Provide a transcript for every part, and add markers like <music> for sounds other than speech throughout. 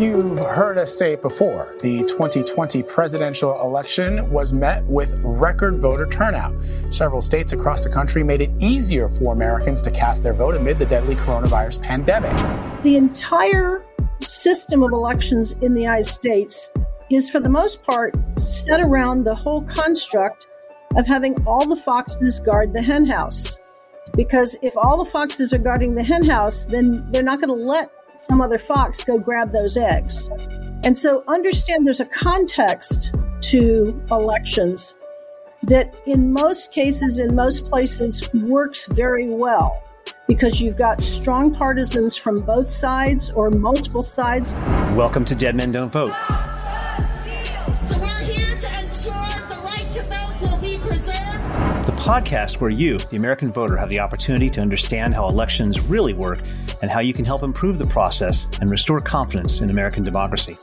You've heard us say it before. The 2020 presidential election was met with record voter turnout. Several states across the country made it easier for Americans to cast their vote amid the deadly coronavirus pandemic. The entire system of elections in the United States is, for the most part, set around the whole construct of having all the foxes guard the henhouse. Because if all the foxes are guarding the henhouse, then they're not going to let some other fox go grab those eggs. And so understand there's a context to elections that in most cases, in most places, works very well because you've got strong partisans from both sides or multiple sides. Welcome to Dead Men Don't Vote. So we're here to ensure the right to vote will be preserved. The podcast where you, the American voter, have the opportunity to understand how elections really work and how you can help improve the process and restore confidence in American democracy.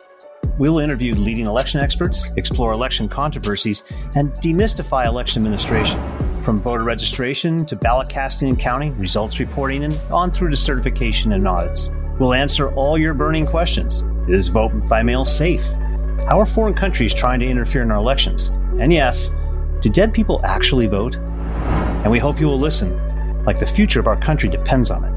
We will interview leading election experts, explore election controversies, and demystify election administration. From voter registration to ballot casting and counting, results reporting, and on through to certification and audits. We'll answer all your burning questions. Is vote by mail safe? How are foreign countries trying to interfere in our elections? And yes, do dead people actually vote? And we hope you will listen, like the future of our country depends on it.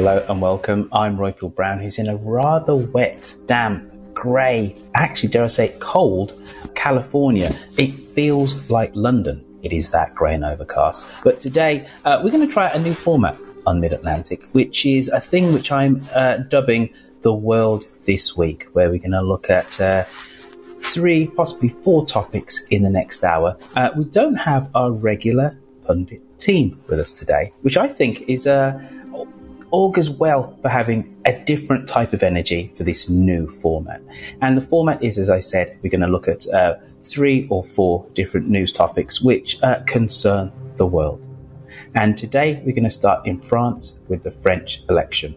Hello and welcome. I'm Royfield Brown, who's in a rather wet, damp, grey, actually, dare I say, cold California. It feels like London. It is that grey and overcast. But today, uh, we're going to try a new format on Mid Atlantic, which is a thing which I'm uh, dubbing the world this week, where we're going to look at. Uh, Three, possibly four topics in the next hour. Uh, we don't have our regular pundit team with us today, which I think is a augurs well for having a different type of energy for this new format. And the format is, as I said, we're going to look at uh, three or four different news topics which uh, concern the world. And today we're going to start in France with the French election.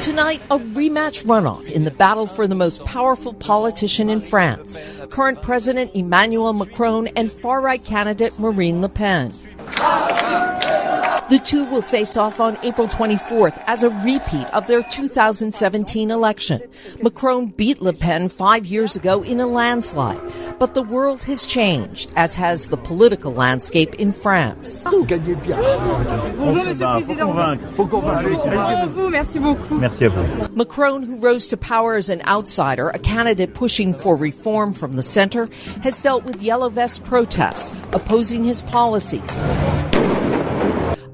Tonight, a rematch runoff in the battle for the most powerful politician in France, current President Emmanuel Macron and far right candidate Marine Le Pen. The two will face off on April 24th as a repeat of their 2017 election. Macron beat Le Pen five years ago in a landslide, but the world has changed, as has the political landscape in France. Macron, who rose to power as an outsider, a candidate pushing for reform from the center, has dealt with yellow vest protests opposing his policies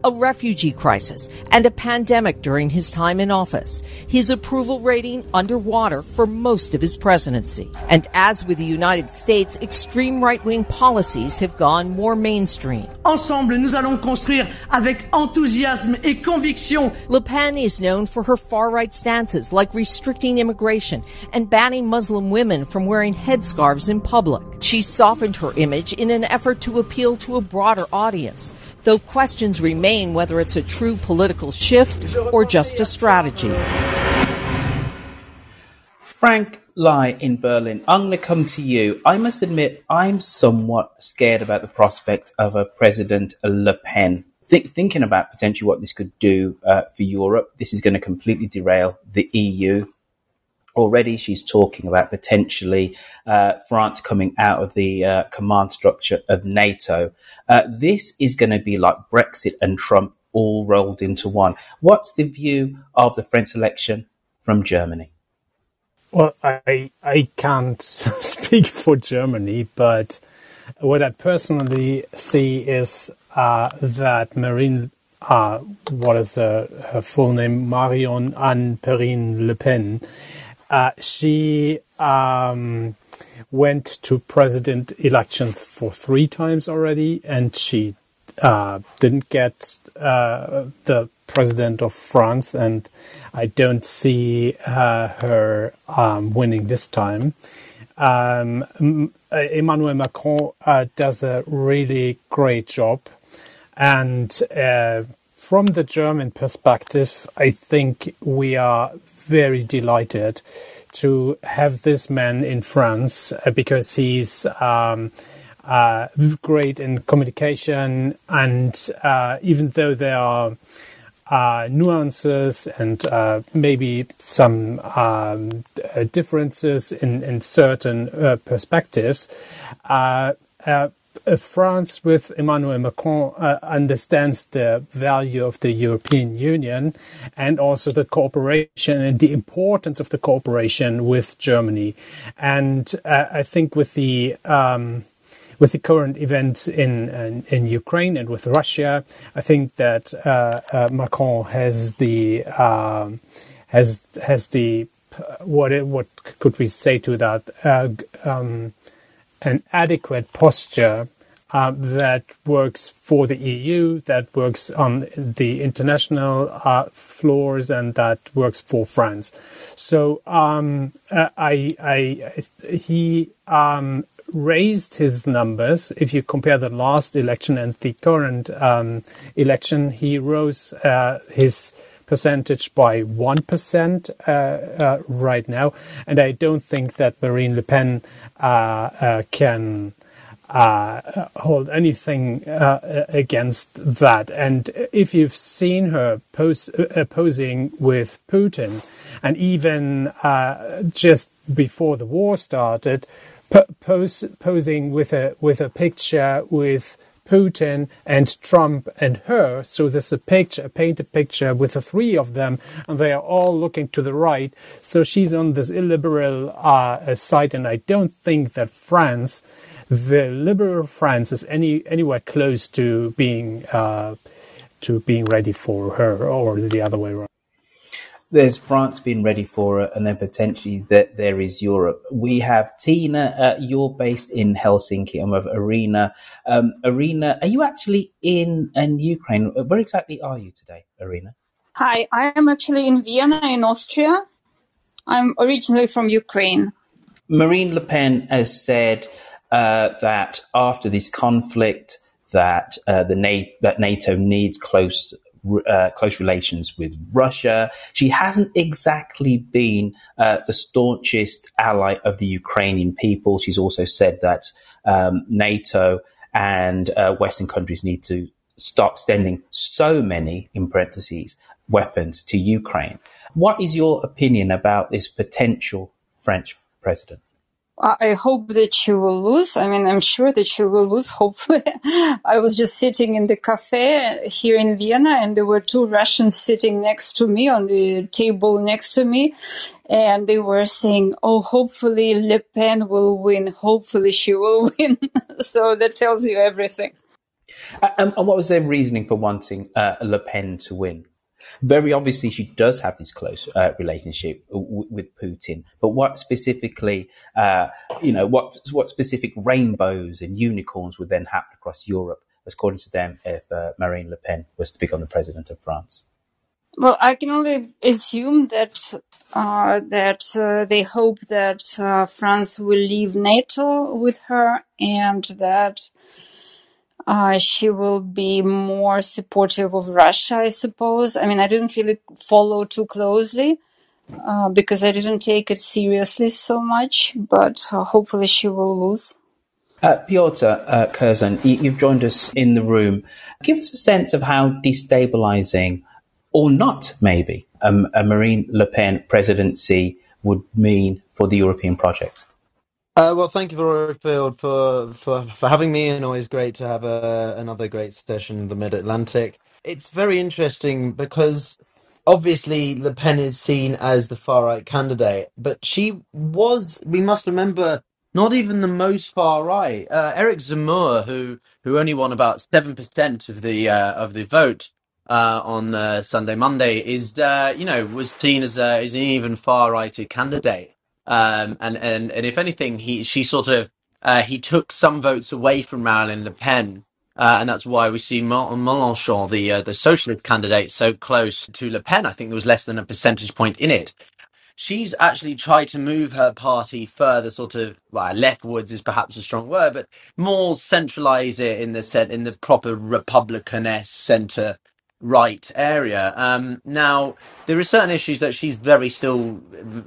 a refugee crisis, and a pandemic during his time in office. His approval rating underwater for most of his presidency. And as with the United States, extreme right wing policies have gone more mainstream. Ensemble, nous allons construire avec enthousiasme et conviction. Le Pen is known for her far right stances like restricting immigration and banning Muslim women from wearing headscarves in public. She softened her image in an effort to appeal to a broader audience, though questions remain whether it's a true political shift or just a strategy. Frank Lai in Berlin, I'm going to come to you. I must admit, I'm somewhat scared about the prospect of a President Le Pen. Think, thinking about potentially what this could do uh, for Europe, this is going to completely derail the EU. Already, she's talking about potentially uh, France coming out of the uh, command structure of NATO. Uh, this is going to be like Brexit and Trump all rolled into one. What's the view of the French election from Germany? Well, I I can't <laughs> speak for Germany, but what I personally see is uh, that Marine, uh, what is her, her full name, Marion Anne Perrine Le Pen, uh, she um, went to president elections for three times already, and she uh, didn't get uh, the president of France, and I don't see uh, her um, winning this time. Um, Emmanuel Macron uh, does a really great job, and uh, from the German perspective, I think we are very delighted to have this man in France uh, because he's um, uh, great in communication, and uh, even though there are uh, nuances and uh, maybe some um, differences in, in certain uh, perspectives, France with Emmanuel Macron uh, understands the value of the European Union and also the cooperation and the importance of the cooperation with Germany. And uh, I think with the um, with the current events in, in, in Ukraine and with Russia, I think that uh, uh Macron has the um, has has the what what could we say to that uh, um, an adequate posture uh, that works for the EU, that works on the international uh, floors, and that works for France. So um, uh, I, I, he um, raised his numbers. If you compare the last election and the current um, election, he rose uh, his percentage by 1% uh, uh, right now. And I don't think that Marine Le Pen uh, uh, can uh, hold anything against that. And if you've seen her posing with Putin, and even just before the war started, pose, posing with a with a picture with Putin and Trump and her. So there's a picture, a painted picture with the three of them, and they are all looking to the right. So she's on this illiberal uh, side, and I don't think that France, the liberal France, is any anywhere close to being uh, to being ready for her, or the other way around there's France being ready for it, and then potentially that there is Europe. We have Tina. Uh, you're based in Helsinki. I'm of Irina. Um, Irina, are you actually in in Ukraine? Where exactly are you today, Irina? Hi, I am actually in Vienna, in Austria. I'm originally from Ukraine. Marine Le Pen has said uh, that after this conflict, that uh, the Na- that NATO needs close uh, close relations with Russia. She hasn't exactly been uh, the staunchest ally of the Ukrainian people. She's also said that um, NATO and uh, Western countries need to stop sending so many, in parentheses, weapons to Ukraine. What is your opinion about this potential French president? I hope that she will lose. I mean, I'm sure that she will lose, <laughs> hopefully. I was just sitting in the cafe here in Vienna and there were two Russians sitting next to me on the table next to me. And they were saying, Oh, hopefully Le Pen will win. Hopefully she will <laughs> win. so that tells you everything. And, and, what was their reasoning for wanting uh, Le Pen to win? Very obviously, she does have this close uh, relationship w- with Putin. But what specifically, uh, you know, what what specific rainbows and unicorns would then happen across Europe, according to them, if uh, Marine Le Pen was to become the president of France? Well, I can only assume that uh, that uh, they hope that uh, France will leave NATO with her, and that uh, she will be more supportive of Russia, I suppose. I mean, I didn't really follow too closely uh, because I didn't take it seriously so much, but uh, hopefully she will lose. Uh, Piotr uh, you've joined us in the room. Give us a sense of how destabilizing, or not maybe, um, a Marine Le Pen presidency would mean for the European project. Uh, well, thank you, Royfield, for, for, for having me, and always great to have a, another great session in the Mid Atlantic. It's very interesting because obviously Le Pen is seen as the far right candidate, but she was, we must remember, not even the most far right. Uh, Eric Zemmour, who who only won about seven percent of the uh, of the vote uh, on uh, Sunday Monday, is uh, you know was seen as, a, as an even far righter candidate. Um, and, and, and if anything, he, she sort of, uh, he took some votes away from Marine Le Pen. Uh, and that's why we see Mélenchon, the uh, the socialist candidate, so close to Le Pen. I think there was less than a percentage point in it. She's actually tried to move her party further, sort of well, leftwards is perhaps a strong word, but more centralise it in the set in the proper Republican centre right area. Um, now, there are certain issues that she's very still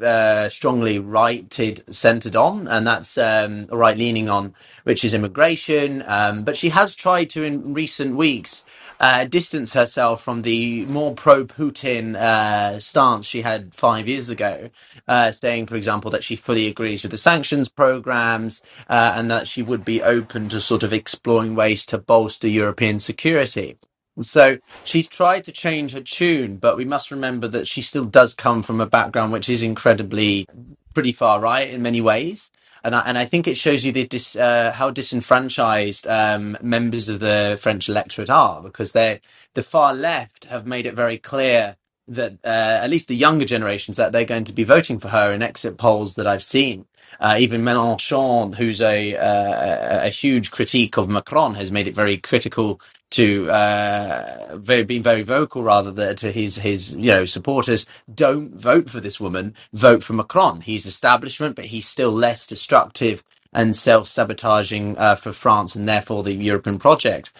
uh, strongly righted, centred on, and that's um, right leaning on, which is immigration. Um, but she has tried to, in recent weeks, uh, distance herself from the more pro Putin uh, stance she had five years ago, uh, saying, for example, that she fully agrees with the sanctions programs uh, and that she would be open to sort of exploring ways to bolster European security. So she's tried to change her tune, but we must remember that she still does come from a background which is incredibly pretty far right in many ways. And I, and I think it shows you the dis, uh, how disenfranchised um, members of the French electorate are because they the far left have made it very clear that uh, at least the younger generations that they're going to be voting for her in exit polls that I've seen. Uh, even Mélenchon, who's a, uh, a huge critique of Macron, has made it very critical to uh, very being very vocal rather than to his his you know supporters. Don't vote for this woman. Vote for Macron. He's establishment, but he's still less destructive and self sabotaging uh, for France and therefore the European project.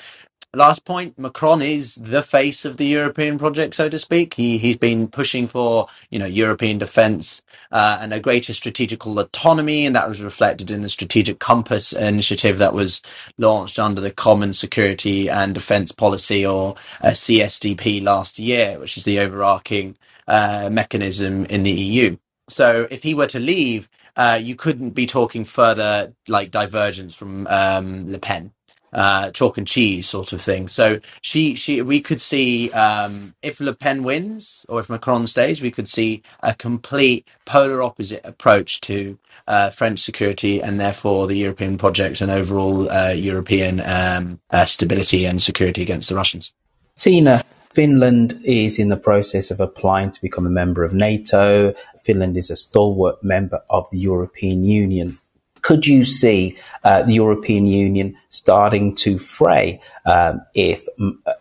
Last point, Macron is the face of the European project, so to speak. He he's been pushing for you know European defence uh, and a greater strategical autonomy, and that was reflected in the Strategic Compass initiative that was launched under the Common Security and Defence Policy, or uh, CSDP, last year, which is the overarching uh, mechanism in the EU. So if he were to leave, uh, you couldn't be talking further like divergence from um, Le Pen uh, chalk and cheese sort of thing. So she, she, we could see um, if Le Pen wins or if Macron stays, we could see a complete polar opposite approach to uh, French security and therefore the European project and overall uh, European um, uh, stability and security against the Russians. Tina, Finland is in the process of applying to become a member of NATO. Finland is a stalwart member of the European Union could you see uh, the European Union starting to fray um, if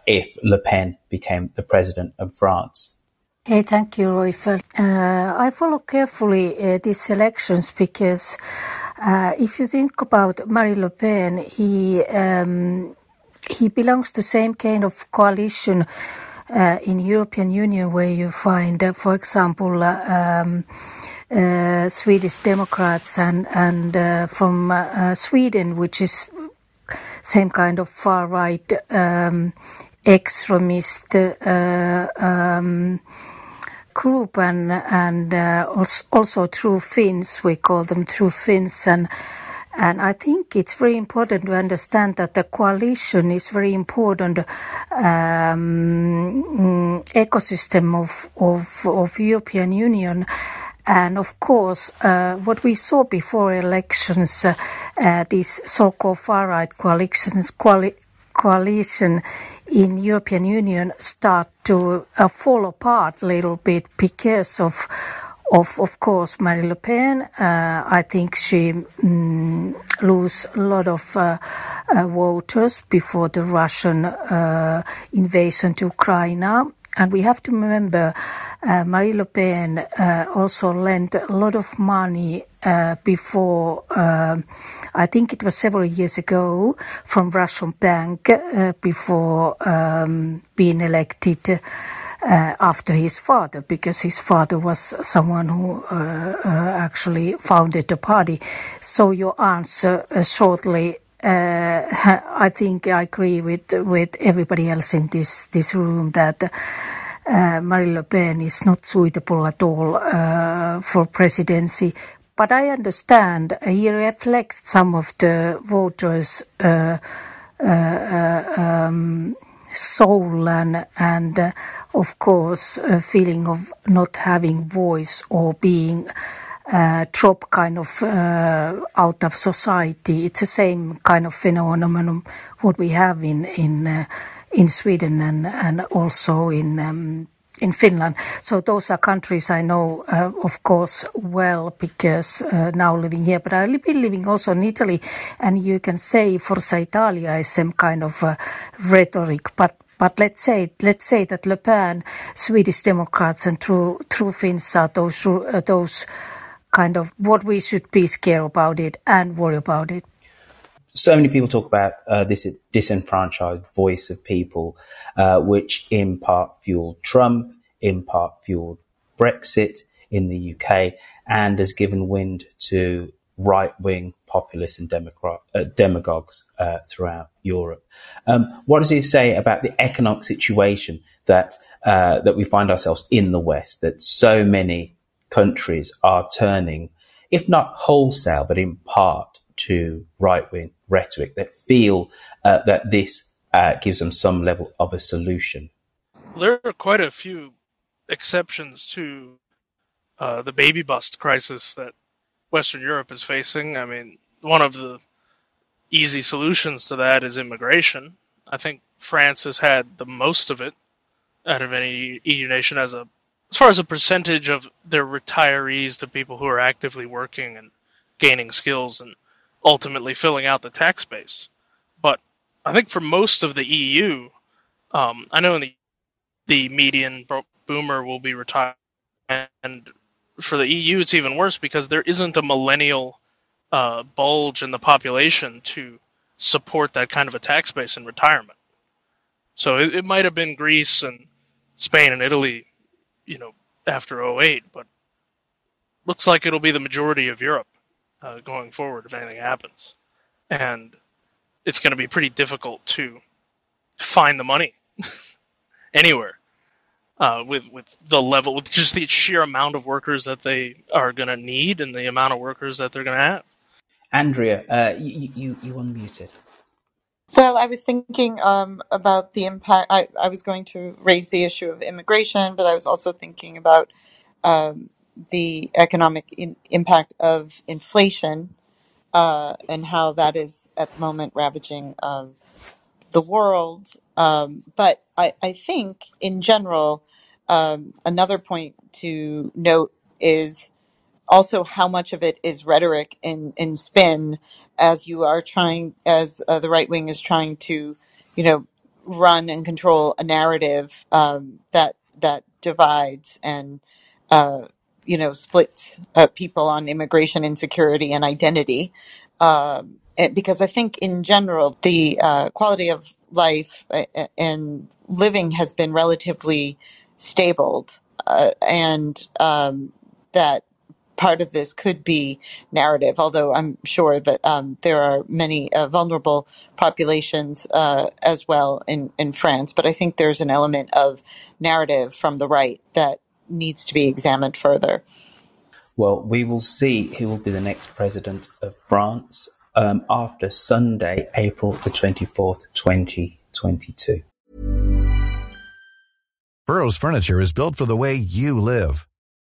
if Le Pen became the president of France? Hey, thank you, Roy. Uh, I follow carefully uh, these elections because uh, if you think about Marie Le Pen, he um, he belongs to same kind of coalition uh, in European Union where you find, uh, for example. Um, uh, Swedish Democrats and and uh, from uh, Sweden, which is same kind of far right um, extremist um, group, and and also, also true Finns. We call them true Finns and. And I think it's very important to understand that the coalition is very important um, ecosystem of, of, of European Union. And of course, uh, what we saw before elections, uh, uh, these so-called far-right coalition in European Union start to uh, fall apart a little bit because of of of course Marine Le Pen. Uh, I think she mm, lose a lot of uh, voters before the Russian invasion to Ukraine. And we have to remember uh, Marine Le Pen uh, also lent a lot of money uh, before, um, I think it was several years ago, from Russian bank uh, before um, being elected. Uh, after his father, because his father was someone who uh, uh, actually founded the party. So your answer uh. <laughs> I think I agree with with everybody else in this this room that Marine Le Pen is not suitable at all for presidency. But I understand he reflects some of the voters' um, soul and, and uh, of course a feeling of not having voice or being uh, drop kind of uh, out of society. It's the same kind of phenomenon what we have in in uh, in Sweden and and also in um, in Finland. So those are countries I know, uh, of course, well because uh, now living here. But I've been living also in Italy, and you can say Forza Italia is some kind of uh, rhetoric, but. But let's say let's say that Le Pen, Swedish Democrats, and True True Finns are those uh, those kind of what we should be scared about it and worry about it so many people talk about uh, this disenfranchised voice of people, uh, which in part fueled Trump, in part fueled Brexit in the UK, and has given wind to right wing populists and uh, demagogues uh, throughout Europe. Um, what does he say about the economic situation that uh, that we find ourselves in the West? That so many countries are turning, if not wholesale, but in part to right wing rhetoric that feel uh, that this uh, gives them some level of a solution. There are quite a few exceptions to uh, the baby bust crisis that Western Europe is facing. I mean, one of the easy solutions to that is immigration. I think France has had the most of it out of any EU nation as a as far as a percentage of their retirees to people who are actively working and gaining skills and ultimately filling out the tax base. But I think for most of the EU, um, I know in the the median boomer will be retired, and for the EU it's even worse because there isn't a millennial uh, bulge in the population to support that kind of a tax base in retirement. So it, it might have been Greece and Spain and Italy, you know, after 08, but looks like it'll be the majority of Europe uh, going forward if anything happens. And it's going to be pretty difficult to find the money <laughs> anywhere uh, with with the level, with just the sheer amount of workers that they are going to need and the amount of workers that they're going to have. Andrea, uh, you, you you unmuted. Well, I was thinking um, about the impact. I, I was going to raise the issue of immigration, but I was also thinking about um, the economic in, impact of inflation uh, and how that is at the moment ravaging um, the world. Um, but I, I think in general, um, another point to note is also how much of it is rhetoric and, and spin as you are trying, as uh, the right wing is trying to, you know, run and control a narrative um, that that divides and uh, you know, splits uh, people on immigration insecurity and identity. Um, because I think in general, the uh, quality of life uh, and living has been relatively stable. Uh, and um, that part of this could be narrative, although I'm sure that um, there are many uh, vulnerable populations uh, as well in, in France. But I think there's an element of narrative from the right that needs to be examined further. Well, we will see who will be the next president of France um, after Sunday, April the 24th, 2022. Burroughs Furniture is built for the way you live.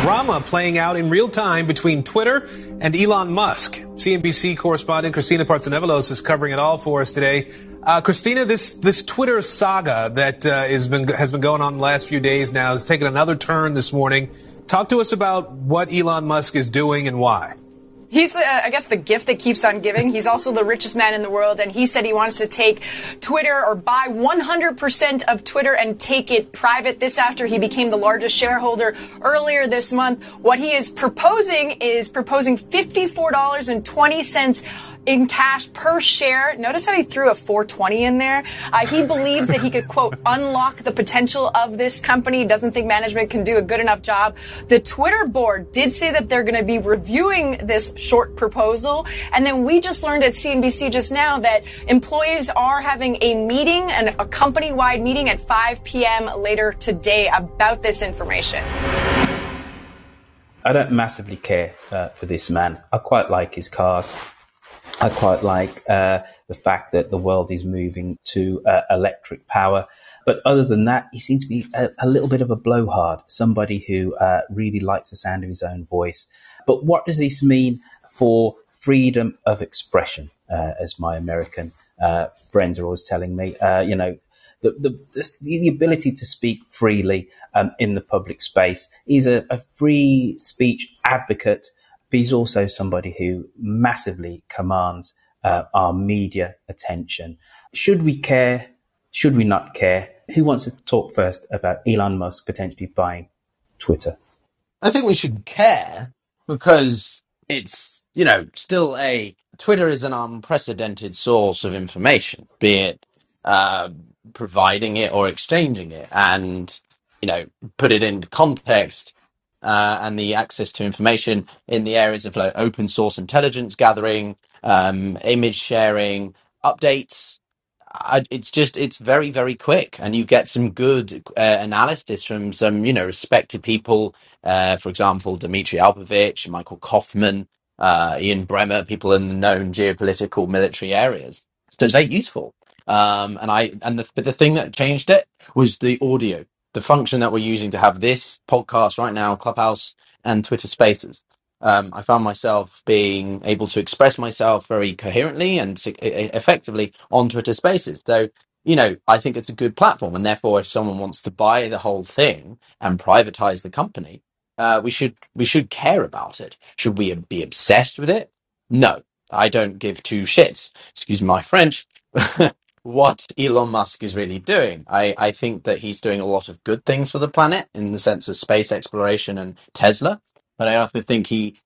Drama playing out in real time between Twitter and Elon Musk. CNBC correspondent Christina Partsinevelos is covering it all for us today. Uh, Christina, this this Twitter saga that uh, is been has been going on the last few days now has taken another turn this morning. Talk to us about what Elon Musk is doing and why. He's, uh, I guess, the gift that keeps on giving. He's also the richest man in the world, and he said he wants to take Twitter or buy 100% of Twitter and take it private. This after he became the largest shareholder earlier this month. What he is proposing is proposing $54.20 in cash per share. Notice how he threw a 420 in there. Uh, he believes that he could, quote, <laughs> unlock the potential of this company. Doesn't think management can do a good enough job. The Twitter board did say that they're going to be reviewing this short proposal. And then we just learned at CNBC just now that employees are having a meeting, and a company wide meeting at 5 p.m. later today about this information. I don't massively care uh, for this man. I quite like his cars. I quite like uh, the fact that the world is moving to uh, electric power. But other than that, he seems to be a, a little bit of a blowhard, somebody who uh, really likes the sound of his own voice. But what does this mean for freedom of expression, uh, as my American uh, friends are always telling me? Uh, you know, the, the, the, ability to speak freely um, in the public space. He's a, a free speech advocate but he's also somebody who massively commands uh, our media attention. Should we care? Should we not care? Who wants to talk first about Elon Musk potentially buying Twitter? I think we should care because it's, you know, still a Twitter is an unprecedented source of information, be it uh, providing it or exchanging it. And, you know, put it into context, uh, and the access to information in the areas of like open source intelligence gathering, um, image sharing, updates. I, it's just it's very very quick, and you get some good uh, analysis from some you know respected people. Uh, for example, Dmitri Alperovitch, Michael Kofman, uh, Ian Bremmer, people in the known geopolitical military areas. So it's very useful. Um, and I and the, but the thing that changed it was the audio the function that we're using to have this podcast right now, Clubhouse and Twitter Spaces. Um, I found myself being able to express myself very coherently and effectively on Twitter Spaces. So, you know, I think it's a good platform, and therefore, if someone wants to buy the whole thing and privatize the company, uh, we should we should care about it. Should we be obsessed with it? No, I don't give two shits. Excuse my French. <laughs> what Elon Musk is really doing. I, I think that he's doing a lot of good things for the planet in the sense of space exploration and Tesla, but I also think he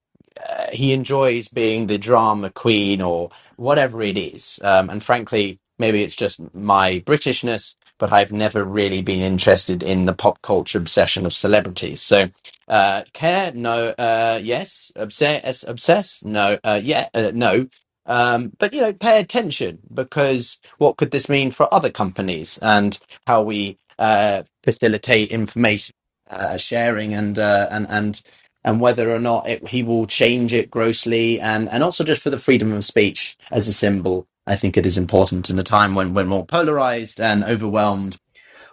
uh, he enjoys being the drama queen or whatever it is. Um, and frankly, maybe it's just my Britishness, but I've never really been interested in the pop culture obsession of celebrities. So, uh, care, no, uh, yes, obsess, obsess, no, uh, yeah, uh, no. Um, but you know, pay attention because what could this mean for other companies and how we uh, facilitate information uh, sharing and uh, and and and whether or not it, he will change it grossly and and also just for the freedom of speech as a symbol I think it is important in a time when we're more polarized and overwhelmed.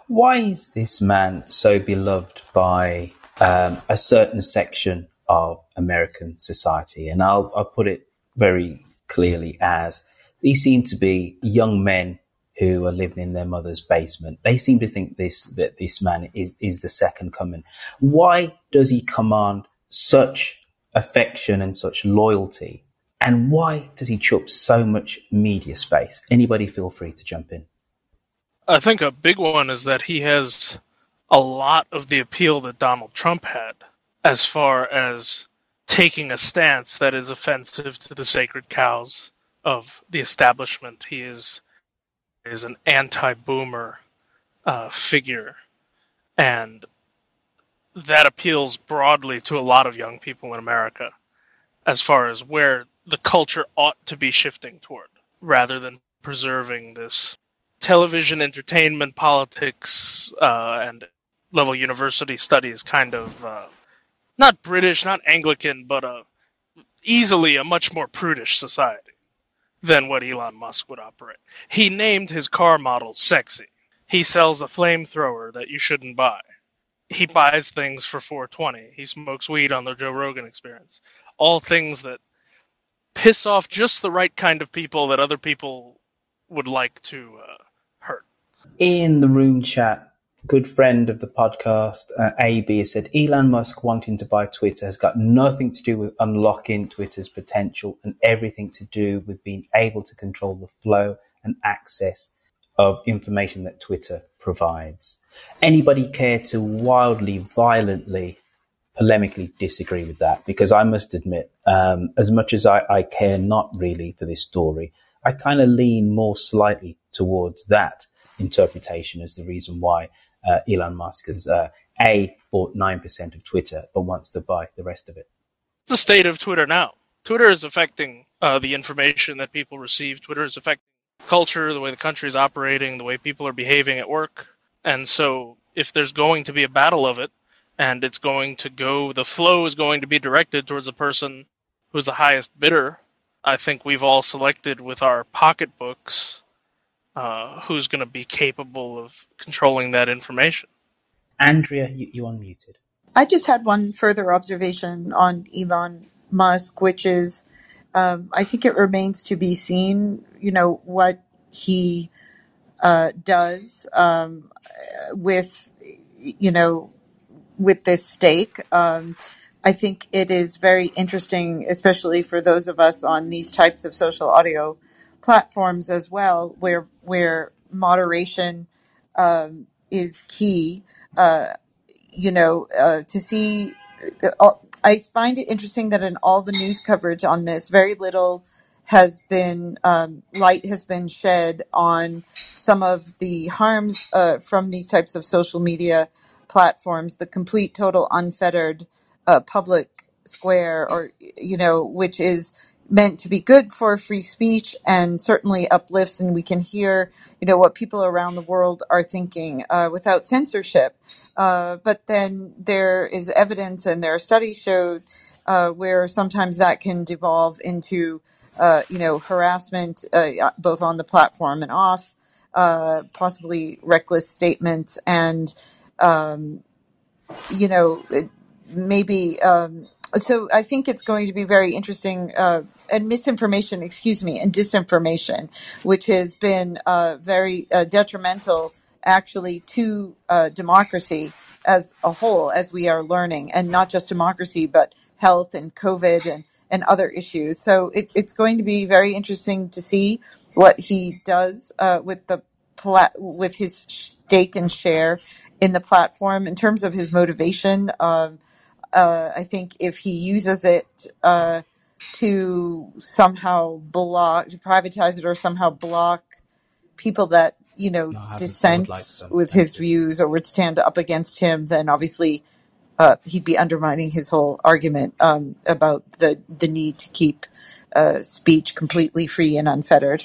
Why is this man so beloved by um, a certain section of American society? And I'll, I'll put it very clearly as these seem to be young men who are living in their mother's basement. They seem to think this that this man is is the second coming. Why does he command such affection and such loyalty? And why does he chup so much media space? Anybody feel free to jump in. I think a big one is that he has a lot of the appeal that Donald Trump had as far as taking a stance that is offensive to the sacred cows of the establishment. He is is an anti-boomer uh, figure, and that appeals broadly to a lot of young people in America, as far as where the culture ought to be shifting toward, rather than preserving this television entertainment politics uh, and level university studies kind of uh, not British, not Anglican, but uh, easily a much more prudish society than what Elon Musk would operate. He named his car model sexy. He sells a flamethrower that you shouldn't buy. He buys things for 420. He smokes weed on the Joe Rogan experience. All things that piss off just the right kind of people that other people would like to uh, hurt. In the room chat, good friend of the podcast, uh, AB, said Elon Musk wanting to buy Twitter has got nothing to do with unlocking Twitter's potential and everything to do with being able to control the flow and access of information that Twitter provides. Anybody care to wildly, violently, polemically disagree with that? Because I must admit, um, as much as I, I care not really for this story, I kind of lean more slightly towards that interpretation as the reason why uh, Elon Musk has uh, a bought nine percent of Twitter, but wants to buy the rest of it. The state of Twitter now. Twitter is affecting uh, the information that people receive. Twitter is affecting culture, the way the country is operating, the way people are behaving at work. And so, if there's going to be a battle of it, and it's going to go, the flow is going to be directed towards the person who's the highest bidder. I think we've all selected with our pocketbooks uh, who's going to be capable of controlling that information. Andrea, you, you unmuted. I just had one further observation on Elon Musk, which is um, I think it remains to be seen, you know, what he uh, does um, with, you know, with this stake. Um, I think it is very interesting, especially for those of us on these types of social audio platforms as well, where where moderation um, is key. Uh, you know, uh, to see. Uh, I find it interesting that in all the news coverage on this, very little has been um, light has been shed on some of the harms uh, from these types of social media platforms, the complete, total, unfettered uh, public square, or you know, which is meant to be good for free speech and certainly uplifts and we can hear you know what people around the world are thinking uh, without censorship. Uh, but then there is evidence and there are studies showed uh, where sometimes that can devolve into uh, you know harassment uh, both on the platform and off uh, possibly reckless statements and um, you know maybe um, so I think it's going to be very interesting uh, and misinformation, excuse me, and disinformation, which has been uh, very uh, detrimental actually to uh, democracy as a whole, as we are learning, and not just democracy, but health and COVID and, and other issues. So it, it's going to be very interesting to see what he does uh, with the with his stake and share in the platform in terms of his motivation. Um, uh, I think if he uses it uh, to somehow block, to privatize it, or somehow block people that you know No, I haven't. I dissent would like to. with Thank his you. views or would stand up against him, then obviously uh, he'd be undermining his whole argument um, about the the need to keep uh, speech completely free and unfettered.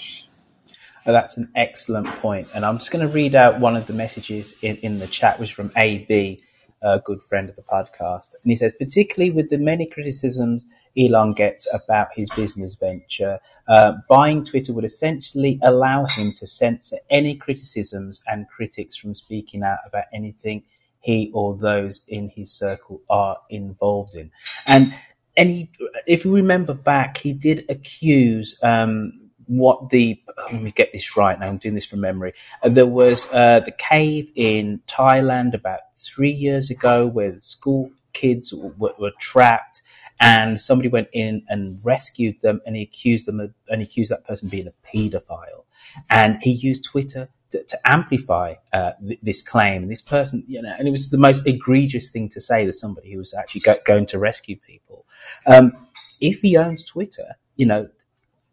Oh, that's an excellent point. And I'm just going to read out one of the messages in, in the chat, which is from AB, a good friend of the podcast, and he says, particularly with the many criticisms Elon gets about his business venture, uh, buying Twitter would essentially allow him to censor any criticisms and critics from speaking out about anything he or those in his circle are involved in. And and he, if you remember back, he did accuse um, what the let me get this right now. I'm doing this from memory. Uh, there was uh, the cave in Thailand about three years ago where school kids were, were, trapped, and somebody went in and rescued them, and he accused them of, and he accused that person being a paedophile, and he used Twitter. To, to amplify uh, th- this claim, and this person, you know, and it was the most egregious thing to say to somebody who was actually go- going to rescue people. Um, if he owns Twitter, you know,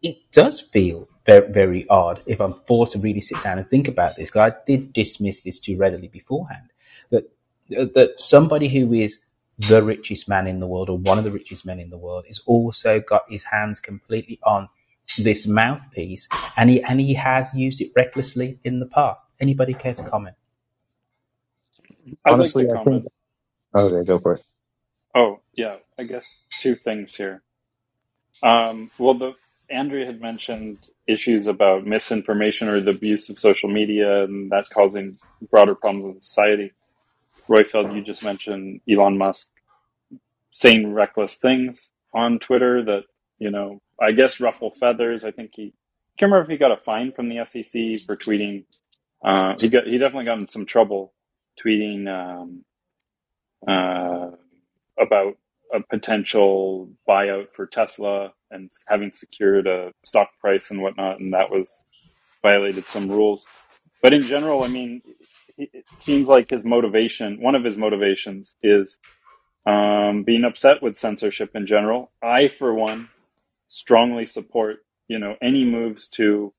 it does feel very, very odd if I'm forced to really sit down and think about this. Because I did dismiss this too readily beforehand. That that somebody who is the richest man in the world or one of the richest men in the world has also got his hands completely on this mouthpiece and he and he has used it recklessly in the past. Anybody care to comment? Honestly, like I think. Okay, go for it. Oh, yeah. I guess two things here. Um, well, the Andrea had mentioned issues about misinformation or the abuse of social media and that causing broader problems in society. Royfield, you just mentioned Elon Musk saying reckless things on Twitter that, you know, I guess ruffle feathers. I think he, can't remember if he got a fine from the SEC for tweeting. Uh, he got, he definitely got in some trouble tweeting, um, uh, about a potential buyout for Tesla and having secured a stock price and whatnot, and that was violated some rules. But in general, I mean, it seems like his motivation, one of his motivations, is um, being upset with censorship in general. I, for one, strongly support you know any moves to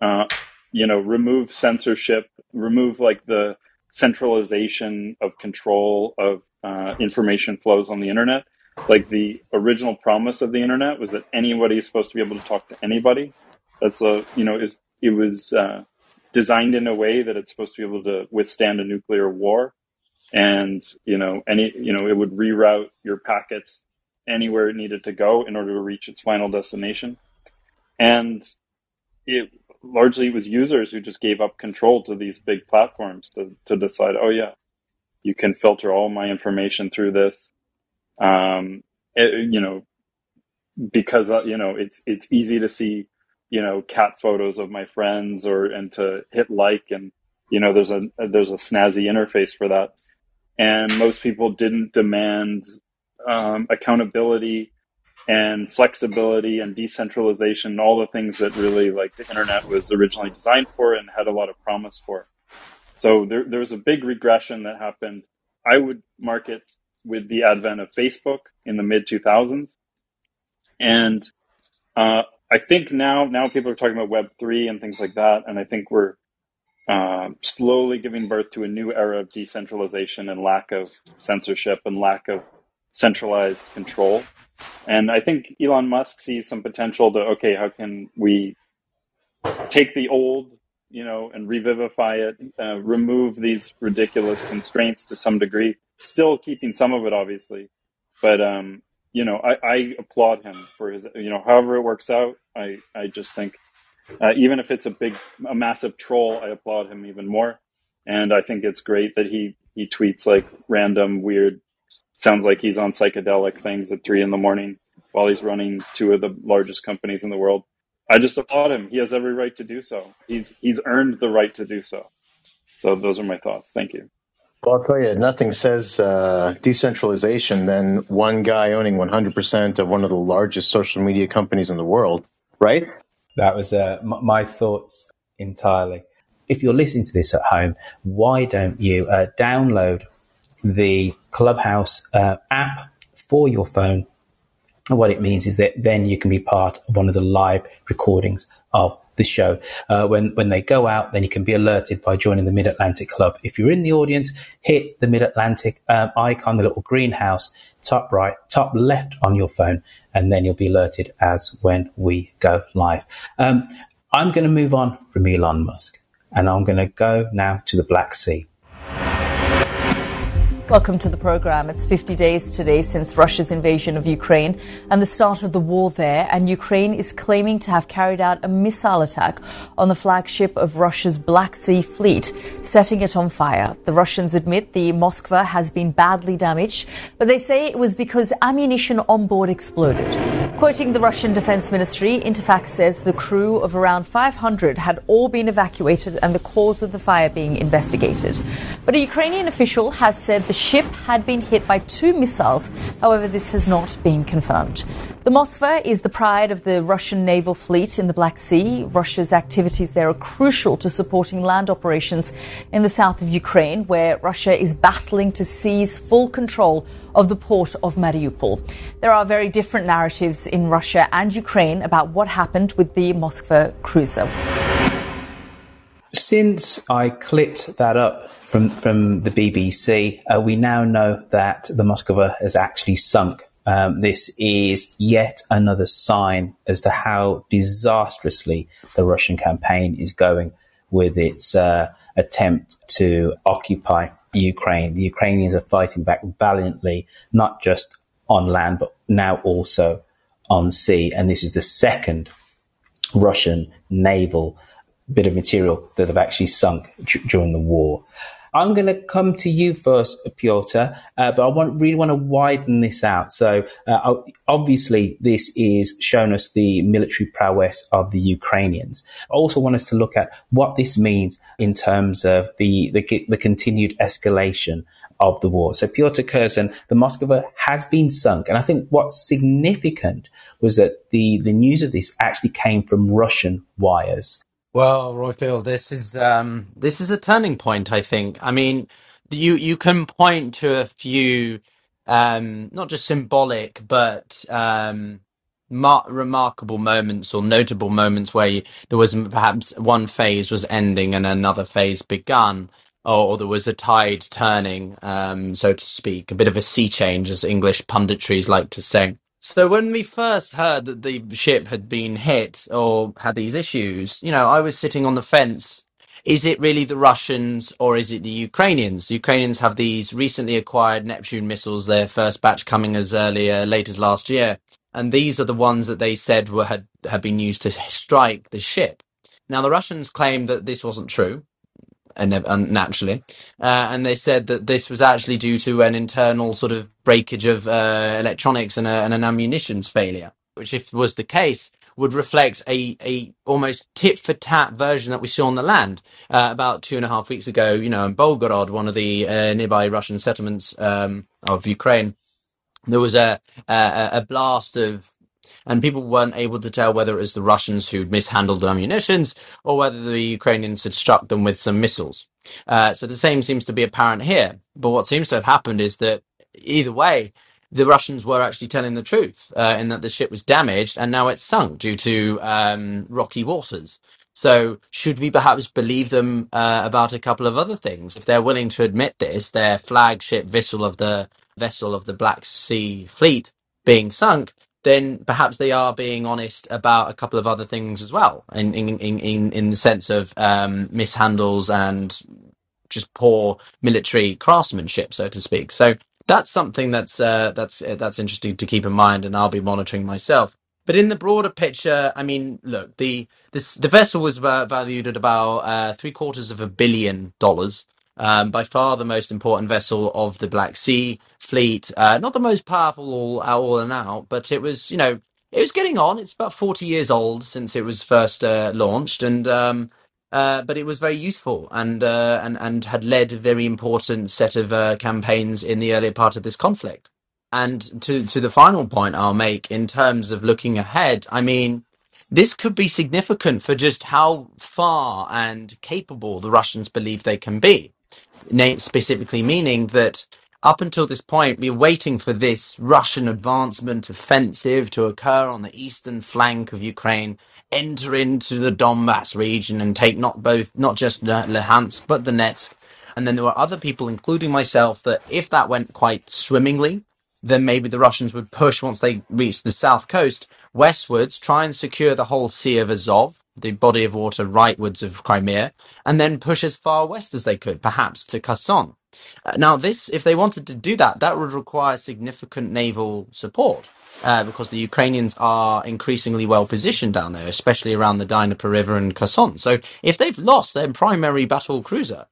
uh, you know remove censorship, remove like the centralization of control of uh, information flows on the internet like the original promise of the internet was that anybody is supposed to be able to talk to anybody. That's a you know is it was uh, designed in a way that it's supposed to be able to withstand a nuclear war, and you know any you know it would reroute your packets anywhere it needed to go in order to reach its final destination, and it largely was users who just gave up control to these big platforms to to decide, oh yeah, you can filter all my information through this. Um, it, you know, because uh, you know it's it's easy to see you know cat photos of my friends or and to hit like and you know there's a there's a snazzy interface for that. And most people didn't demand um, accountability and flexibility and decentralization all the things that really like the internet was originally designed for and had a lot of promise for. So there, there was a big regression that happened. I would mark it with the advent of Facebook in the mid 2000s. And uh, I think now now people are talking about Web three and things like that, and I think we're uh, slowly giving birth to a new era of decentralization and lack of censorship and lack of centralized control. And I think Elon Musk sees some potential to okay, how can we take the old you know, and revivify it, uh, remove these ridiculous constraints to some degree, still keeping some of it, obviously. But, um, you know, I, I applaud him for his, you know, however it works out. I, I just think, uh, even if it's a big, a massive troll, I applaud him even more. And I think it's great that he, he tweets like random, weird, sounds like he's on psychedelic things at three in the morning while he's running two of the largest companies in the world. I just applaud him. He has every right to do so. He's he's earned the right to do so. So those are my thoughts. Thank you. Well, I'll tell you, nothing says uh, decentralization than one guy owning 100% of one of the largest social media companies in the world, right? That was uh, m- my thoughts entirely. If you're listening to this at home, why don't you uh, download the Clubhouse uh, app for your phone and what it means is that then you can be part of one of the live recordings of the show. Uh, when when they go out, then you can be alerted by joining the Mid Atlantic Club. If you're in the audience, hit the Mid Atlantic um, icon, the little greenhouse, top right, top left on your phone, and then you'll be alerted as when we go live. Um, I'm going to move on from Elon Musk, and I'm going to go now to the Black Sea. Welcome to the program. It's 50 days today since Russia's invasion of Ukraine and the start of the war there, and Ukraine is claiming to have carried out a missile attack on the flagship of Russia's Black Sea fleet, setting it on fire. The Russians admit the Moskva has been badly damaged, but they say it was because ammunition on board exploded. Quoting the Russian Defense Ministry, Interfax says the crew of around 500 had all been evacuated and the cause of the fire being investigated. But a Ukrainian official has said the ship had been hit by two missiles. However, this has not been confirmed. The Moskva is the pride of the Russian naval fleet in the Black Sea. Russia's activities there are crucial to supporting land operations in the south of Ukraine, where Russia is battling to seize full control of the port of Mariupol. There are very different narratives in Russia and Ukraine about what happened with the Moskva cruiser. Since I clipped that up from, from the BBC, uh, we now know that the Moskva has actually sunk. Um, this is yet another sign as to how disastrously the Russian campaign is going with its uh, attempt to occupy Ukraine. The Ukrainians are fighting back valiantly, not just on land, but now also on sea. And this is the second Russian naval bit of material that have actually sunk d- during the war. I'm going to come to you first, Piotr, uh, but I want, really want to widen this out. So, uh, obviously, this is showing us the military prowess of the Ukrainians. I also want us to look at what this means in terms of the, the, the continued escalation of the war. So Piotr Curzon, the Moskva has been sunk. And I think what's significant was that the, the news of this actually came from Russian wires. Well, Royfield, this is um, this is a turning point. I think. I mean, you you can point to a few, um, not just symbolic, but um, mar- remarkable moments or notable moments where you, there was perhaps one phase was ending and another phase begun, or, or there was a tide turning, um, so to speak, a bit of a sea change, as English punditries like to say. So when we first heard that the ship had been hit or had these issues, you know, I was sitting on the fence. Is it really the Russians or is it the Ukrainians? The Ukrainians have these recently acquired Neptune missiles, their first batch coming as early, uh, late as last year. And these are the ones that they said were had, had been used to strike the ship. Now, the Russians claim that this wasn't true and naturally. Uh, and they said that this was actually due to an internal sort of breakage of uh, electronics and, a, and, an ammunitions failure, which, if was the case, would reflect a, a almost tit for tat version that we saw on the land uh, about two and a half weeks ago. You know, in Belgorod, one of the uh, nearby Russian settlements um, of Ukraine, there was a, a a blast of and people weren't able to tell whether it was the Russians who'd mishandled the munitions or whether the Ukrainians had struck them with some missiles. Uh, so the same seems to be apparent here. But what seems to have happened is that either way, the Russians were actually telling the truth uh, in that the ship was damaged and now it's sunk due to um, rocky waters. So, should we perhaps believe them uh, about a couple of other things? If they're willing to admit this, their flagship vessel of the vessel of the Black Sea Fleet being sunk, then perhaps they are being honest about a couple of other things as well, in in in in, the sense of um, mishandles and just poor military craftsmanship, so to speak. So that's something that's uh, that's uh, that's interesting to keep in mind, and I'll be monitoring myself. But in the broader picture, I mean, look, the this the vessel was valued at about uh, three quarters of a billion dollars um, by far the most important vessel of the Black Sea fleet. Uh, not the most powerful all, all and out, but it was, you know, it was getting on. It's about 40 years old since it was first uh, launched, and um, uh, but it was very useful and uh, and and had led a very important set of uh, campaigns in the earlier part of this conflict. And to to the final point I'll make in terms of looking ahead, I mean, this could be significant for just how far and capable the Russians believe they can be name specifically meaning that up until this point, we're waiting for this Russian advancement offensive to occur on the eastern flank of Ukraine, enter into the Donbass region and take not both, not just Luhansk, but the Donetsk. And then there were other people, including myself, that if that went quite swimmingly, then maybe the Russians would push once they reached the south coast westwards, try and secure the whole Sea of Azov, the body of water rightwards of Crimea, and then push as far west as they could, perhaps to Kherson. Uh, now, this, if they wanted to do that, that would require significant naval support. Uh, because the Ukrainians are increasingly well positioned down there, especially around the Dnieper River and Kherson. So, if they've lost their primary battle cruiser,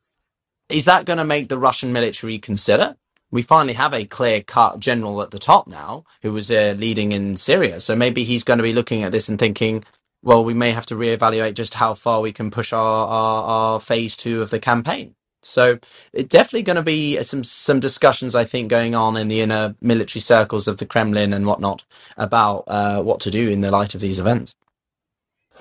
is that going to make the Russian military consider? We finally have a clear cut general at the top now who was uh, leading in Syria. So maybe he's going to be looking at this and thinking, well, we may have to reevaluate just how far we can push our, our, our phase two of the campaign. So it's definitely going to be some some discussions, I think, going on in the inner military circles of the Kremlin and whatnot about uh, what to do in the light of these events.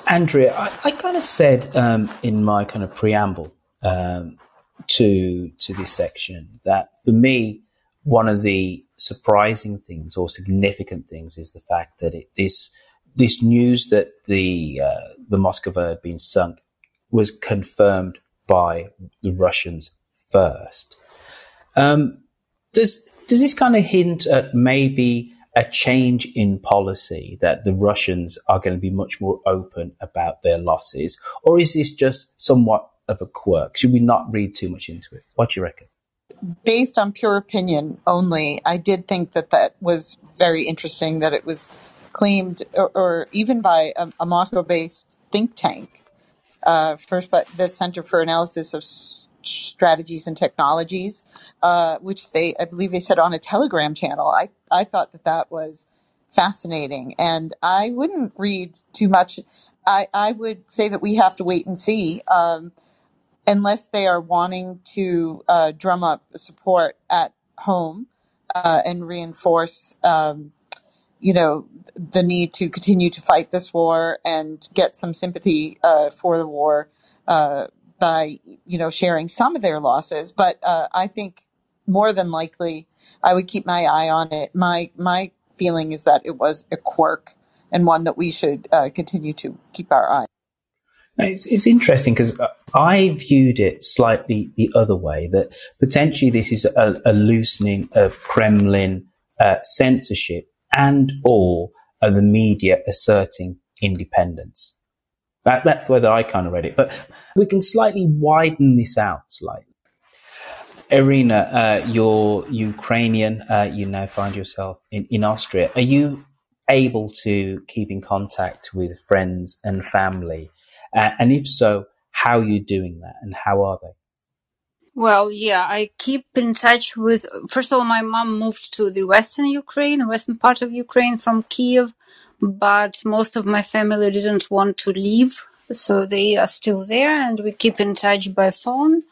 Andrea, I, I kind of said um, in my kind of preamble um, to to this section that for me one of the surprising things or significant things is the fact that it, this this news that the uh, the Moskva had been sunk was confirmed by the Russians first. Um, does does this kind of hint at maybe a change in policy that the Russians are going to be much more open about their losses, or is this just somewhat of a quirk? Should we not read too much into it? What do you reckon? Based on pure opinion only, I did think that that was very interesting that it was claimed, or, or even by a, a Moscow based think tank, uh, first, but the Center for Analysis of Strategies and Technologies, uh, which they, I believe they said on a Telegram channel. I, I thought that that was fascinating. And I wouldn't read too much. I, I would say that we have to wait and see. Um, unless they are wanting to uh, drum up support at home uh, and reinforce, um, you know, the need to continue to fight this war and get some sympathy uh, for the war uh, by, you know, sharing some of their losses. But uh, I think more than likely, I would keep my eye on it. My my feeling is that it was a quirk and one that we should uh, continue to keep our eye. It's, it's interesting because I viewed it slightly the other way that potentially this is a, a loosening of Kremlin uh, censorship and or uh, the media asserting independence. That, that's the way that I kind of read it. But we can slightly widen this out slightly. Irina, uh, you're Ukrainian. Uh, you now find yourself in, in Austria. Are you able to keep in contact with friends and family uh, and if so, how are you doing that and how are they? Well, yeah, I keep in touch with, first of all, my mom moved to the western Ukraine, western part of Ukraine from Kiev, but most of my family didn't want to leave. So they are still there and we keep in touch by phone.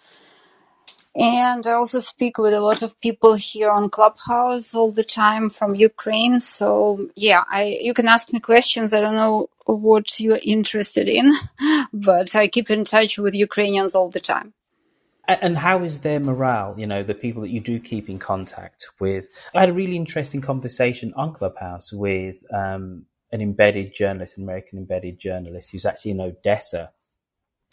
And I also speak with a lot of people here on Clubhouse all the time from Ukraine. So yeah, I, you can ask me questions. I don't know what you're interested in, <laughs> but I keep in touch with Ukrainians all the time. And how is their morale? You know, the people that you do keep in contact with. I had a really interesting conversation on Clubhouse with um, an embedded journalist, an American embedded journalist who's actually in Odessa,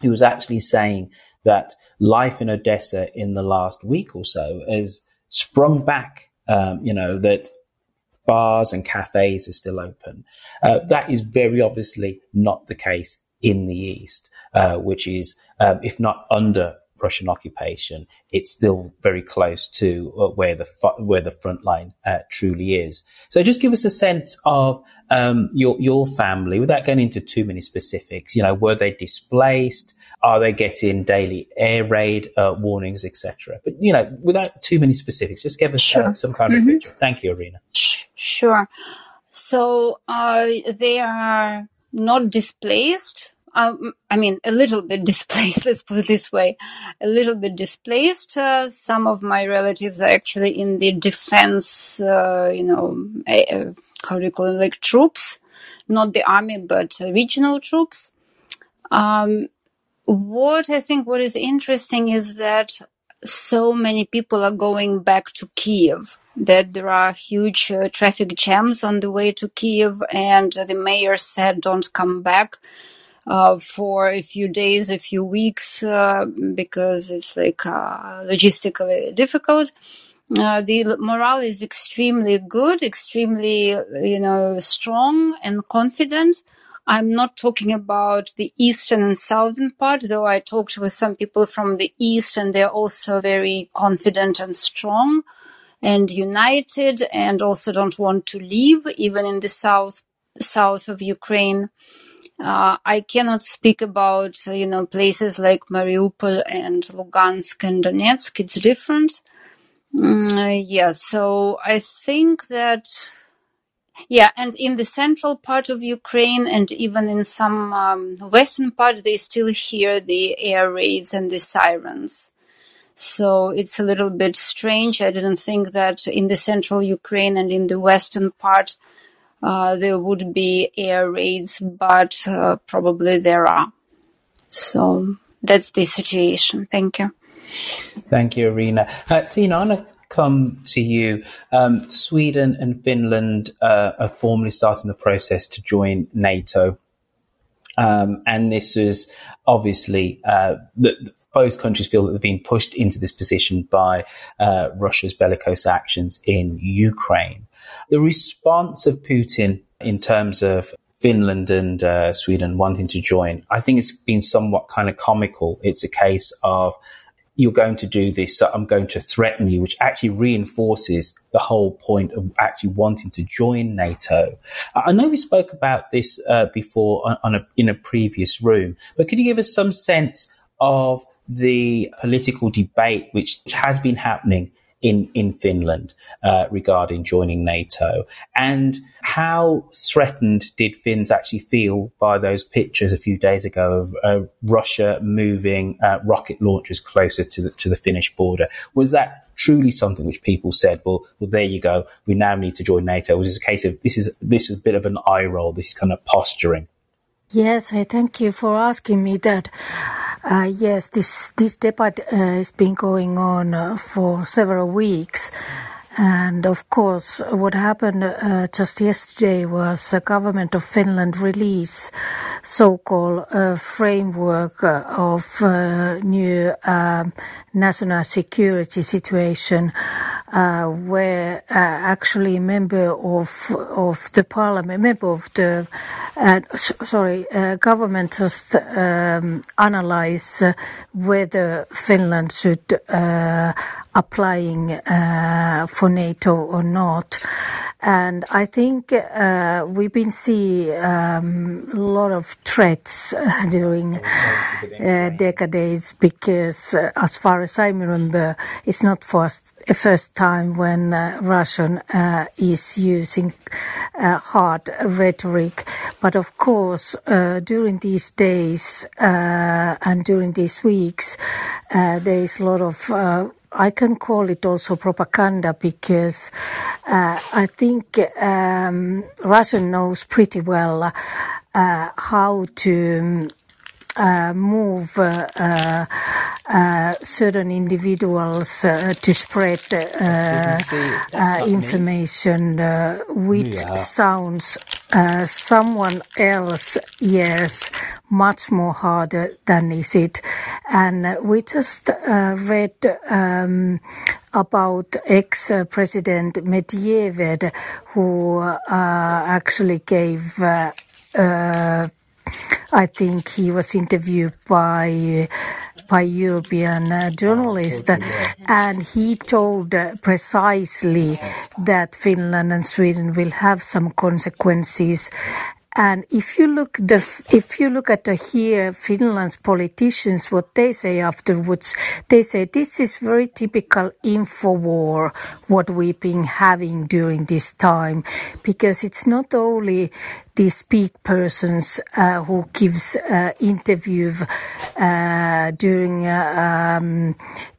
who was actually saying that life in Odessa in the last week or so has sprung back. Um, you know, that bars and cafes are still open. Uh, that is very obviously not the case in the East, uh, which is, um, if not under Russian occupation, it's still very close to uh, where the where the front line uh, truly is. So, just give us a sense of um, your your family, without going into too many specifics. You know, were they displaced? Are they getting daily air raid uh, warnings, etc.? But you know, without too many specifics, just give us uh, sure. some kind mm-hmm. of picture. Thank you, Irina. Sure. So uh, they are not displaced um, I mean, a little bit <laughs> displaced, let's put it this way, a little bit displaced. Uh, some of my relatives are actually in the defense, uh, you know, uh, how do you call it, like troops, not the army, but regional troops. Um, what I think what is interesting is that so many people are going back to Kiev that there are huge uh, traffic jams on the way to Kiev and the mayor said don't come back uh, for a few days, a few weeks, uh, because it's like uh, logistically difficult. Uh, the morale is extremely good, extremely, you know, strong and confident. I'm not talking about the eastern and southern part, though I talked with some people from the east and they're also very confident and strong and united and also don't want to leave, even in the south, south of Ukraine. Uh, I cannot speak about, you know, places like Mariupol and Lugansk and Donetsk. It's different. Mm, yeah, so I think that yeah, and in the central part of Ukraine and even in some um, western part, they still hear the air raids and the sirens. So it's a little bit strange. I didn't think that in the central Ukraine and in the western part uh, there would be air raids, but uh, probably there are. So that's the situation. Thank you. Thank you, Irina. Uh, Tina, I want to come to you. Um, Sweden and Finland uh, are formally starting the process to join NATO. Um, and this is obviously uh, the, both countries feel that they're being pushed into this position by uh, Russia's bellicose actions in Ukraine. The response of Putin in terms of Finland and uh, Sweden wanting to join, I think it's been somewhat kind of comical. It's a case of you're going to do this, so I'm going to threaten you, which actually reinforces the whole point of actually wanting to join NATO. I know we spoke about this uh, before on, on a, in a previous room, but could you give us some sense of the political debate which has been happening in in Finland uh, regarding joining NATO, and how threatened did Finns actually feel by those pictures a few days ago of uh, Russia moving uh, rocket launchers closer to the to the Finnish border? Was that truly something which people said, well, well, there you go, we now need to join NATO? Was this a case of this is this is a bit of an eye roll, this is kind of posturing? Yes, I thank you for asking me that. Uh, yes, this this debate uh, has been going on uh, for several weeks. And of course, what happened uh, just yesterday was the government of Finland release so-called uh, framework uh, of new um, national security situation uh, where uh, actually member of of the parliament, member of the uh, sorry government just um, analyze whether Finland should applying for NATO or not. And I think uh, we've been seeing um, a lot of threats during uh, decades because, uh, as far as I remember, it's not first first time when uh, Russian uh, is using uh, hard rhetoric. But of course, during these days and during these weeks, there is a lot of I can call it also propaganda because uh, I think um, Russia knows pretty well uh, how to uh, move uh, uh, uh, certain individuals uh, to spread information which yeah. sounds someone else yes much more harder than is it. And we just read um, about ex-president Medvedev who actually gave I think he was interviewed by by European uh, journalist, and he told uh, precisely that Finland and Sweden will have some consequences and if you look the if you look at the here Finland's politicians, what they say afterwards, they say this is very typical info war what we've been having during this time, because it's not only the speak persons uh, who gives uh, interview uh, during uh, um,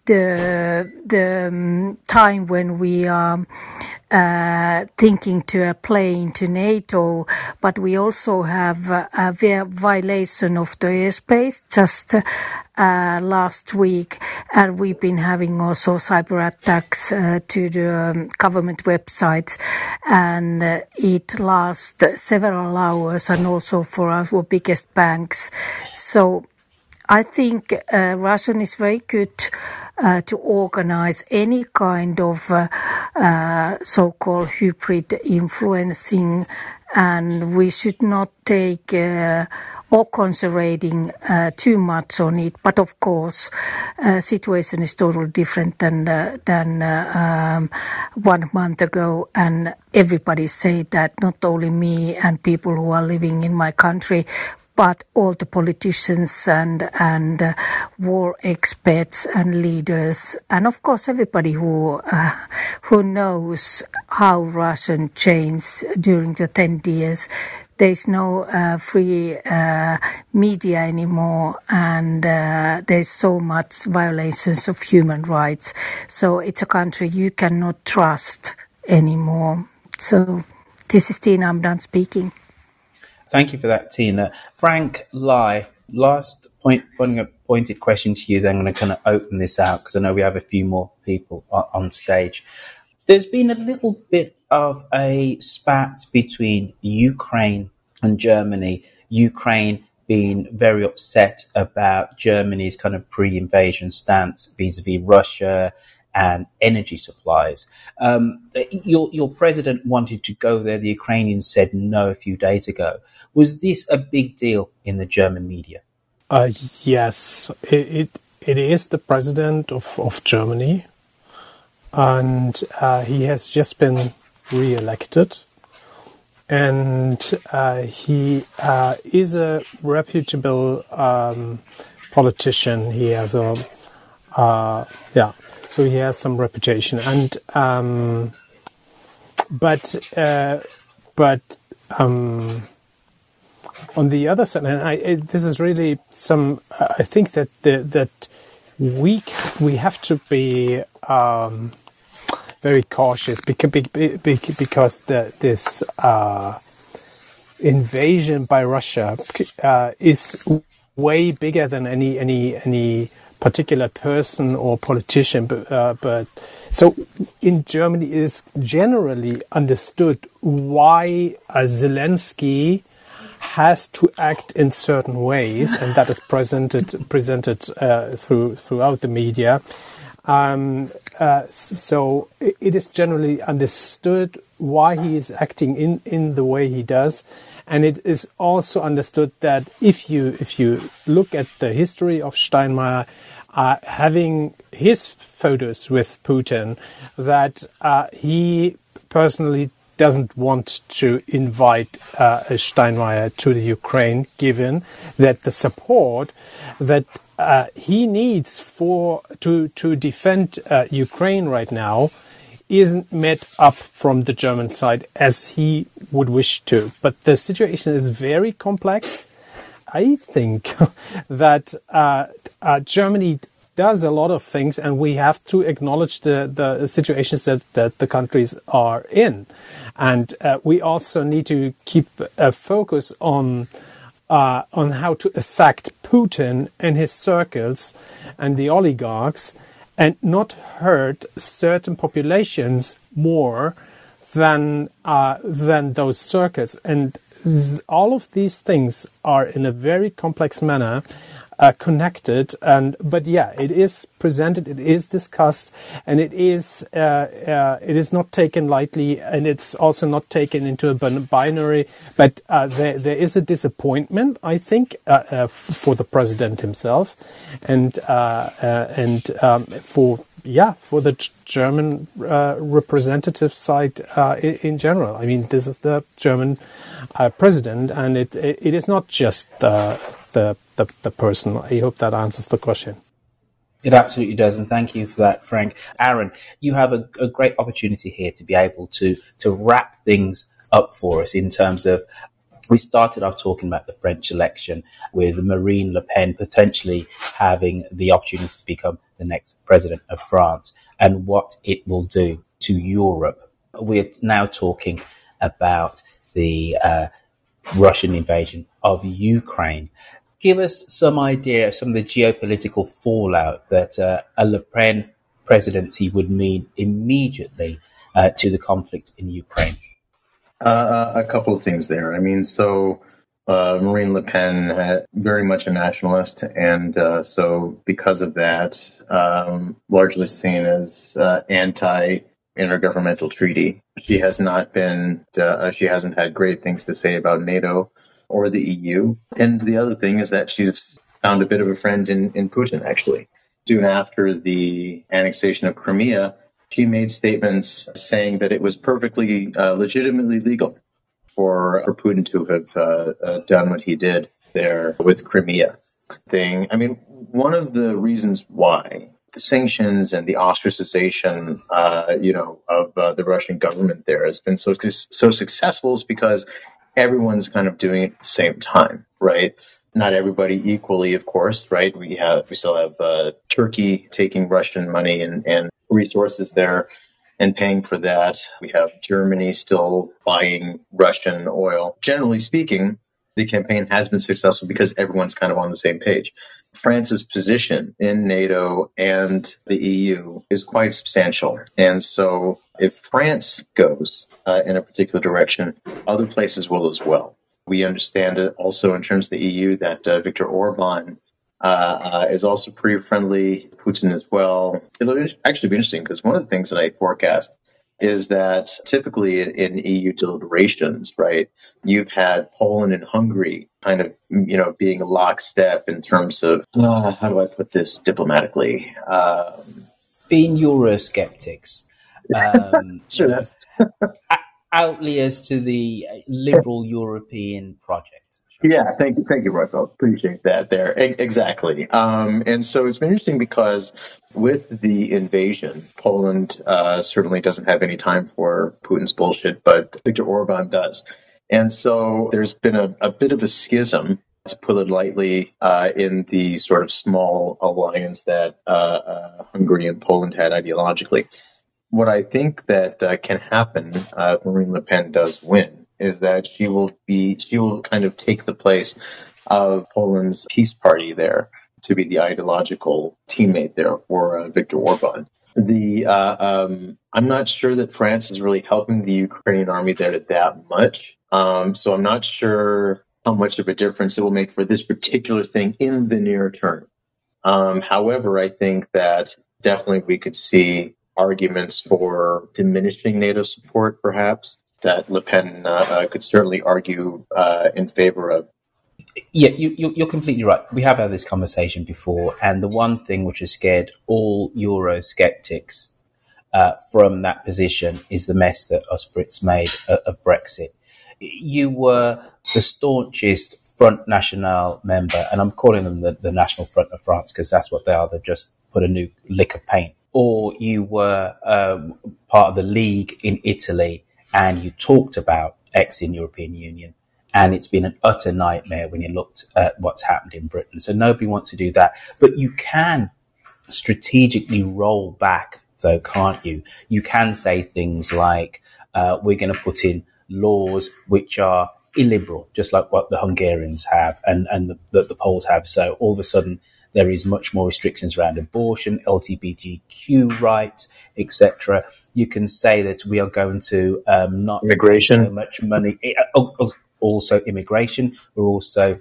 the the um, time when we are uh, thinking to apply into NATO, but we also have uh, a violation of the airspace just uh, last week, and we've been having also cyber attacks uh, to the um, government websites, and uh, it lasts several hours, and also for our biggest banks. So I think uh, Russian is very good uh, to organize any kind of uh, uh, so-called hybrid influencing and we should not take uh, or concentrating uh, too much on it. But of course, uh, situation is totally different than uh, than uh, um, one month ago, and everybody say that not only me and people who are living in my country, but all the politicians and and uh, war experts and leaders, and of course everybody who uh, who knows how Russian changed during the ten years. There's no uh, free uh, media anymore, and uh, there's so much violations of human rights. So it's a country you cannot trust anymore. So this is Tina. I'm done speaking. Thank you for that, Tina. Frank Lai, last point, a pointed question to you, then I'm going to kind of open this out because I know we have a few more people on stage. There's been a little bit of a spat between Ukraine and Germany. Ukraine being very upset about Germany's kind of pre-invasion stance vis-a-vis Russia and energy supplies. Um, your your president wanted to go there. The Ukrainians said no a few days ago. Was this a big deal in the German media? Uh, yes, it, it, it is the president of, of Germany, and uh, he has just been re-elected, and uh, he uh, is a reputable um, politician. He has a uh, yeah, so he has some reputation, and um, but uh, but. Um, on the other side, and I, it, this is really some. I think that the, that we we have to be um, very cautious because because the, this uh, invasion by Russia uh, is way bigger than any any any particular person or politician. But, uh, but so in Germany, it is generally understood why Zelensky has to act in certain ways, and that is presented presented uh, through throughout the media. Um, uh, so it is generally understood why he is acting in, in the way he does, and it is also understood that if you if you look at the history of Steinmeier, uh, having his photos with Putin, that uh, he personally doesn't want to invite uh, Steinmeier to the Ukraine, given that the support that uh, he needs for to to defend uh, Ukraine right now isn't met up from the German side as he would wish to. But the situation is very complex. I think <laughs> that uh, uh, Germany does a lot of things, and we have to acknowledge the, the situations that, that the countries are in. And uh, we also need to keep a focus on uh, on how to affect Putin and his circles and the oligarchs, and not hurt certain populations more than uh, than those circuits. And all of these things are in a very complex manner uh, connected. And but yeah, it is presented, it is discussed, and it is uh, uh, it is not taken lightly, and it's also not taken into a binary. But uh, there there is a disappointment, I think, uh, uh, for the president himself, and and um, for yeah, for the German uh, representative side uh, in, general. I mean, this is the German uh, president, and it, it, it is not just the the the, the person. I hope that answers the question. It absolutely does, and thank you for that, Frank. Aaron, you have a, a, great opportunity here to be able to to wrap things up for us in terms of. We started off talking about the French election with Marine Le Pen potentially having the opportunity to become the next president of France and what it will do to Europe. We're now talking about the uh, Russian invasion of Ukraine give us some idea of some of the geopolitical fallout that uh, a Le Pen presidency would mean immediately uh, to the conflict in Ukraine? Uh, a couple of things there. I mean, so uh, Marine Le Pen, very much a nationalist, and uh, so because of that, um, largely seen as uh, anti intergovernmental treaty. She has not been, uh, she hasn't had great things to say about NATO or the EU. And the other thing is that she's found a bit of a friend in, in Putin, actually. Soon after the annexation of Crimea, she made statements saying that it was perfectly uh, legitimately legal for, for Putin to have uh, uh, done what he did there with Crimea. Thing. I mean, one of the reasons why the sanctions and the ostracization, uh, you know, of uh, the Russian government there has been so so successful is because everyone's kind of doing it at the same time, right? Not everybody equally, of course, right? We have we still have uh, Turkey taking Russian money and, and resources there and paying for that. We have Germany still buying Russian oil. Generally speaking, the campaign has been successful because everyone's kind of on the same page. France's position in NATO and the EU is quite substantial. And so if France goes uh, in a particular direction, other places will as well. We understand it also in terms of the EU that uh, Viktor Orban uh, uh, is also pretty friendly, Putin as well. It'll actually be interesting because one of the things that I forecast is that typically in, EU deliberations, right, you've had Poland and Hungary kind of, you know, being lockstep in terms of, uh, how do I put this diplomatically? Um, Being Eurosceptics. <laughs> Um, <laughs> sure, that's. outliers to the liberal European project. Yeah, thank you, thank you, Roy. Appreciate that there. E- exactly. Um, and so it's been interesting because with the invasion, Poland uh, certainly doesn't have any time for Putin's bullshit, but Viktor Orban does. And so there's been a, a bit of a schism, to put it lightly, uh, in the sort of small alliance that uh, uh Hungary and Poland had ideologically. What I think that uh, can happen uh, if Marine Le Pen does win is that she will be she will kind of take the place of Poland's peace party there to be the ideological teammate there for uh, Viktor Orban. The uh, um, I'm not sure that France is really helping the Ukrainian army there that much. Um, so I'm not sure how much of a difference it will make for this particular thing in the near term. Um, however, I think that definitely we could see arguments for diminishing NATO support, perhaps, that Le Pen uh, uh, could certainly argue uh, in favor of. Yeah, you, you're completely right. We have had this conversation before, and the one thing which has scared all Eurosceptics uh, from that position is the mess that us Brits made of Brexit. You were the staunchest Front National member, and I'm calling them the, the National Front of France because that's what they are. They've just put a new lick of paint. Or you were um, part of the League in Italy and you talked about exiting European Union. And it's been an utter nightmare when you looked at what's happened in Britain. So nobody wants to do that. But you can strategically roll back, though, can't you? You can say things like, uh, we're going to put in laws which are illiberal, just like what the Hungarians have and, and the, the, the Poles have. So all of a sudden, there is much more restrictions around abortion, LGBTQ rights, etc you can say that we are going to um, not immigration so much money. Oh, oh, also, immigration. We're also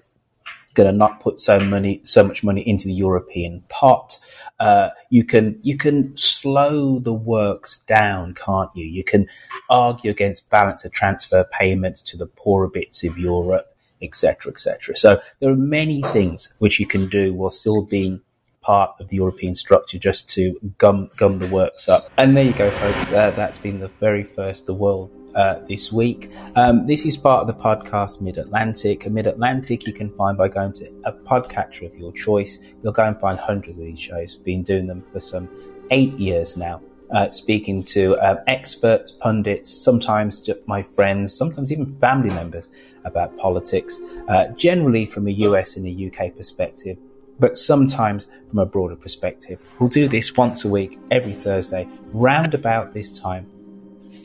going to not put so money, so much money into the European pot. Uh, you can you can slow the works down, can't you? You can argue against balance of transfer payments to the poorer bits of Europe, etc., etc. So there are many things which you can do while still being part of the European structure just to gum gum the works up. And there you go, folks. Uh, that's been the very first the world uh, this week. Um, this is part of the podcast Mid Atlantic. Mid Atlantic you can find by going to a podcatcher of your choice. You'll go and find hundreds of these shows. Been doing them for some eight years now. Uh, speaking to um, experts, pundits, sometimes just my friends, sometimes even family members about politics, uh, generally from a US and a UK perspective but sometimes from a broader perspective. We'll do this once a week, every Thursday, round about this time.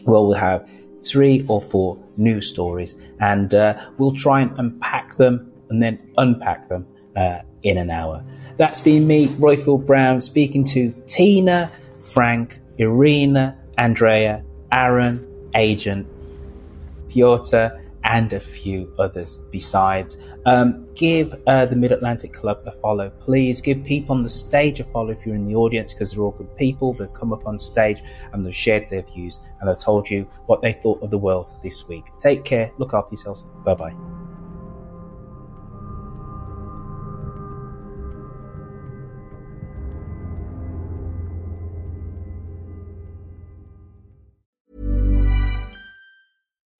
Well, we'll have three or four news stories, and uh, we'll try and unpack them and then unpack them uh, in an hour. That's been me, Royfield Brown, speaking to Tina, Frank, Irina, Andrea, Aaron, Agent, Piotr, and a few others besides. Um, give uh, the Mid Atlantic Club a follow, please. Give people on the stage a follow if you're in the audience because they're all good people. They've come up on stage and they've shared their views and have told you what they thought of the world this week. Take care, look after yourselves. Bye bye.